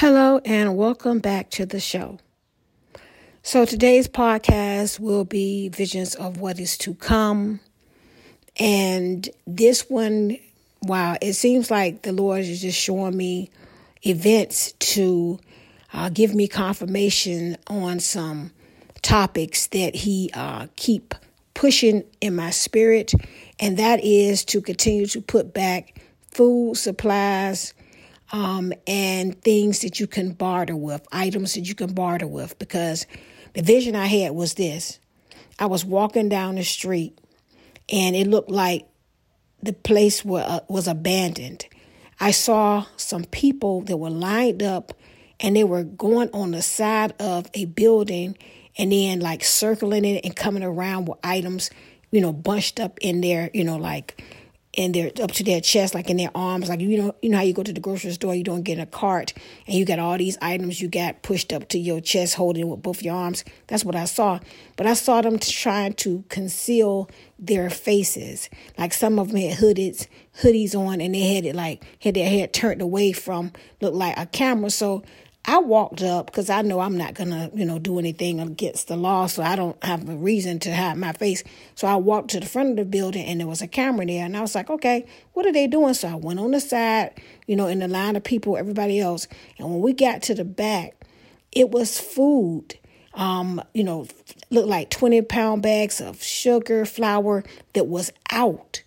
Hello, and welcome back to the show. So, today's podcast will be visions of what is to come. And this one, wow, it seems like the Lord is just showing me events to uh, give me confirmation on some topics that He uh, keep pushing in my spirit, and that is to continue to put back food supplies um, and things that you can barter with, items that you can barter with. Because the vision I had was this I was walking down the street and it looked like the place were, uh, was abandoned. I saw some people that were lined up and they were going on the side of a building and then like circling it and coming around with items, you know, bunched up in there, you know, like in their up to their chest, like in their arms, like you know, you know how you go to the grocery store, you don't get in a cart, and you got all these items you got pushed up to your chest, holding with both your arms. That's what I saw. But I saw them trying to conceal their faces. Like some of them had hoodies, hoodies on, and they had it like had their head turned away from looked like a camera. So I walked up because I know I'm not gonna, you know, do anything against the law, so I don't have a reason to hide my face. So I walked to the front of the building and there was a camera there, and I was like, okay, what are they doing? So I went on the side, you know, in the line of people, everybody else, and when we got to the back, it was food. Um, you know, looked like 20 pound bags of sugar, flour that was out,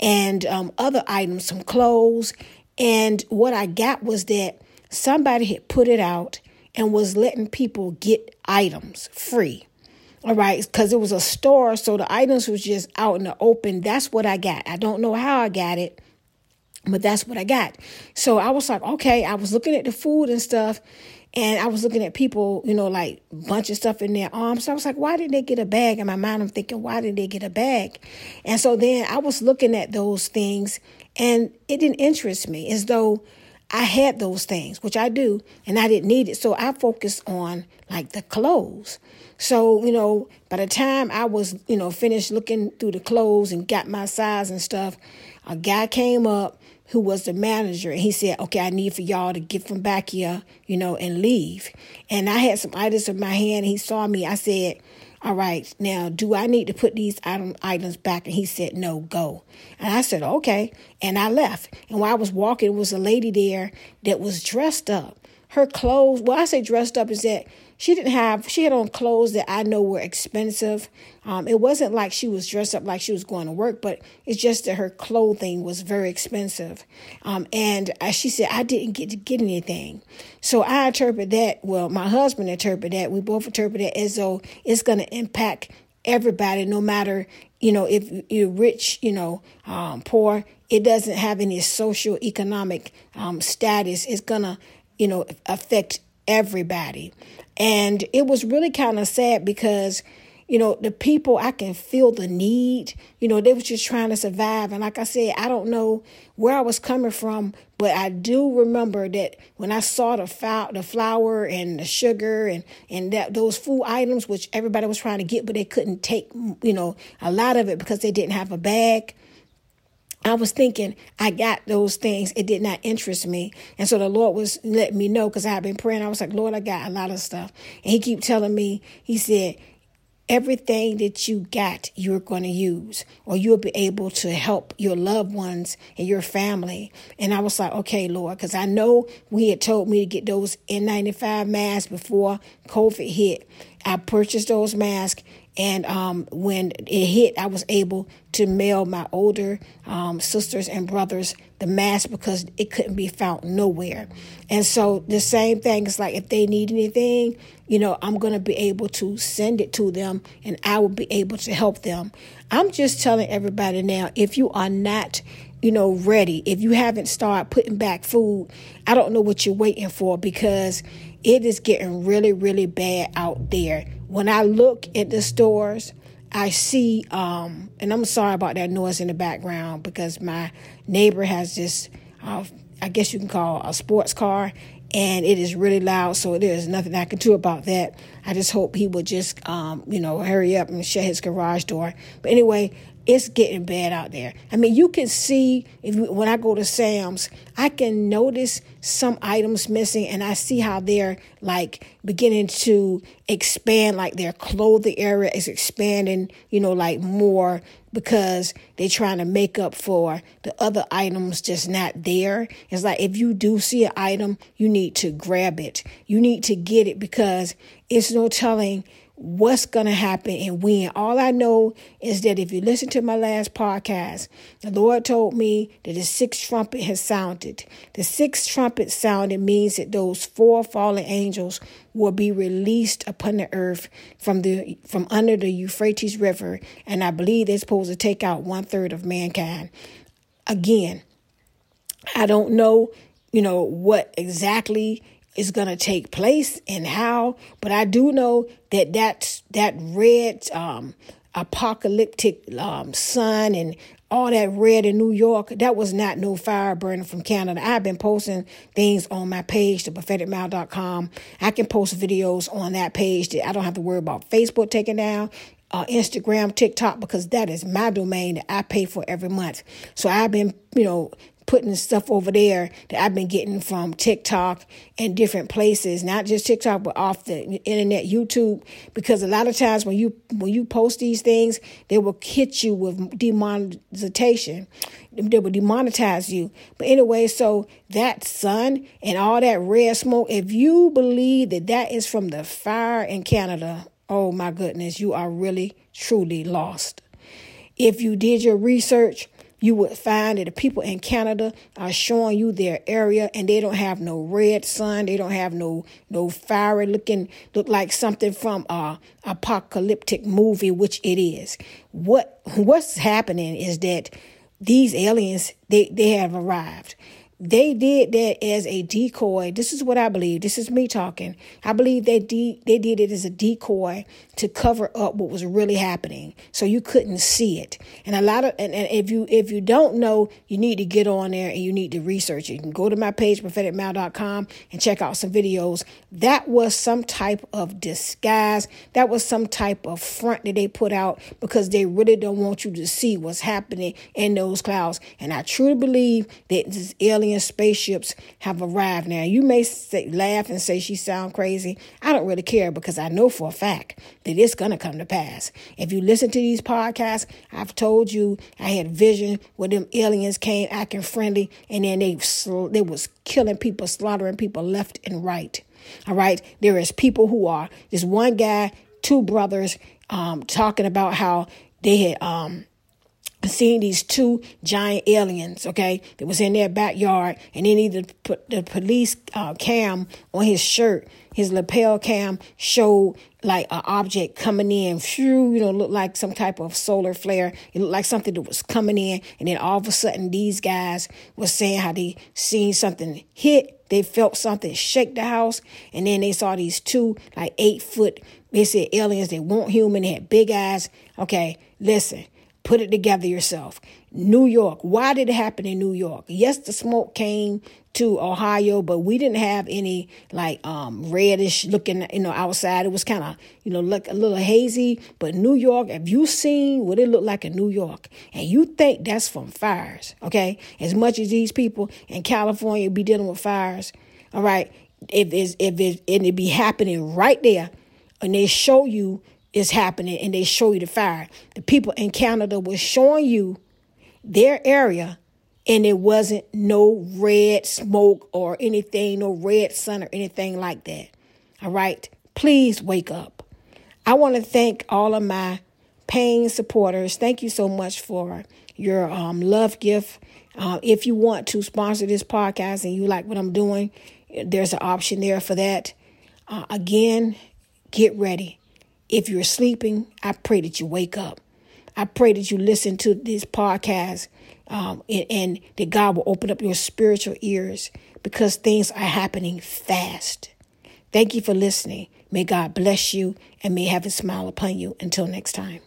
and um, other items, some clothes. And what I got was that somebody had put it out and was letting people get items free. All right, because it was a store, so the items was just out in the open. That's what I got. I don't know how I got it, but that's what I got. So I was like, okay, I was looking at the food and stuff, and I was looking at people, you know, like bunch of stuff in their arms. So I was like, why did they get a bag? In my mind, I'm thinking, why did they get a bag? And so then I was looking at those things, and it didn't interest me as though I had those things, which I do, and I didn't need it. So I focused on like the clothes. So, you know, by the time I was, you know, finished looking through the clothes and got my size and stuff, a guy came up who was the manager and he said, Okay, I need for y'all to get from back here, you know, and leave. And I had some items in my hand. He saw me. I said, all right, now do I need to put these item, items back? And he said, no, go. And I said, okay. And I left. And while I was walking, was a lady there that was dressed up. Her clothes, well, I say dressed up is that she didn't have she had on clothes that I know were expensive. Um, it wasn't like she was dressed up like she was going to work, but it's just that her clothing was very expensive. Um, and she said, I didn't get to get anything. So I interpret that. Well, my husband interpreted that. We both interpret it as though it's going to impact everybody, no matter you know if you're rich, you know, um, poor. It doesn't have any social economic um, status. It's gonna you know affect everybody. And it was really kind of sad because, you know, the people, I can feel the need. You know, they was just trying to survive. And like I said, I don't know where I was coming from, but I do remember that when I saw the, the flour and the sugar and, and that those food items, which everybody was trying to get, but they couldn't take, you know, a lot of it because they didn't have a bag I was thinking I got those things. It did not interest me. And so the Lord was letting me know because I had been praying. I was like, Lord, I got a lot of stuff. And he keep telling me, he said, everything that you got, you're going to use, or you'll be able to help your loved ones and your family. And I was like, okay, Lord, because I know we had told me to get those N95 masks before COVID hit. I purchased those masks and um, when it hit, I was able to mail my older um, sisters and brothers the mask because it couldn't be found nowhere. And so the same thing is like if they need anything, you know, I'm going to be able to send it to them and I will be able to help them. I'm just telling everybody now if you are not you know, ready, if you haven't started putting back food, I don't know what you're waiting for because it is getting really, really bad out there. When I look at the stores, I see, um, and I'm sorry about that noise in the background because my neighbor has this, uh, I guess you can call a sports car, and it is really loud. So there's nothing I can do about that. I just hope he would just, um, you know, hurry up and shut his garage door. But anyway, it's getting bad out there. I mean, you can see if when I go to Sam's, I can notice some items missing, and I see how they're like beginning to expand, like their clothing area is expanding, you know, like more because they're trying to make up for the other items just not there. It's like if you do see an item, you need to grab it. You need to get it because it's no telling what's going to happen and when. All I know is that if you listen to my last podcast, the Lord told me that the sixth trumpet has sounded. The sixth trumpet sounded means that those four fallen angels will be released upon the earth from the from under the Euphrates River, and I believe they're supposed to take out one third of mankind. Again, I don't know, you know, what exactly is going to take place and how, but I do know that that's, that red um, apocalyptic um, sun and all that red in New York, that was not no fire burning from Canada. I've been posting things on my page, the propheticmouth.com. I can post videos on that page that I don't have to worry about Facebook taking down. Uh, Instagram, TikTok, because that is my domain that I pay for every month. So I've been, you know, putting stuff over there that I've been getting from TikTok and different places, not just TikTok, but off the internet, YouTube, because a lot of times when you when you post these things, they will hit you with demonetization. They will demonetize you. But anyway, so that sun and all that red smoke, if you believe that that is from the fire in Canada, oh my goodness, you are really truly lost. If you did your research, you would find that the people in Canada are showing you their area and they don't have no red sun. They don't have no no fiery looking look like something from a apocalyptic movie, which it is. What what's happening is that these aliens they, they have arrived. They did that as a decoy. This is what I believe. This is me talking. I believe they de- they did it as a decoy to cover up what was really happening, so you couldn't see it. And a lot of and, and if you if you don't know, you need to get on there and you need to research it. You can go to my page propheticmouth.com and check out some videos. That was some type of disguise. That was some type of front that they put out because they really don't want you to see what's happening in those clouds. And I truly believe that this alien alien spaceships have arrived. Now, you may say, laugh and say she sound crazy. I don't really care because I know for a fact that it's going to come to pass. If you listen to these podcasts, I've told you I had vision where them aliens came acting friendly and then they, they was killing people, slaughtering people left and right. All right. There is people who are, this one guy, two brothers, um, talking about how they had, um, seeing these two giant aliens, okay, that was in their backyard, and then either put the police uh, cam on his shirt, his lapel cam showed like an object coming in, phew, you know, looked like some type of solar flare. It looked like something that was coming in, and then all of a sudden, these guys were saying how they seen something hit. They felt something shake the house, and then they saw these two like eight foot. They said aliens. They weren't human. They had big eyes. Okay, listen Put it together yourself. New York. Why did it happen in New York? Yes, the smoke came to Ohio, but we didn't have any like um reddish looking, you know, outside. It was kind of, you know, look a little hazy. But New York, have you seen what it looked like in New York? And you think that's from fires, okay? As much as these people in California be dealing with fires, all right. If it's if it and it be happening right there, and they show you is happening and they show you the fire. The people in Canada were showing you their area and it wasn't no red smoke or anything, no red sun or anything like that. All right. Please wake up. I want to thank all of my paying supporters. Thank you so much for your um, love gift. Uh, if you want to sponsor this podcast and you like what I'm doing, there's an option there for that. Uh, again, get ready. If you're sleeping, I pray that you wake up. I pray that you listen to this podcast um, and, and that God will open up your spiritual ears because things are happening fast. Thank you for listening. May God bless you and may heaven smile upon you. Until next time.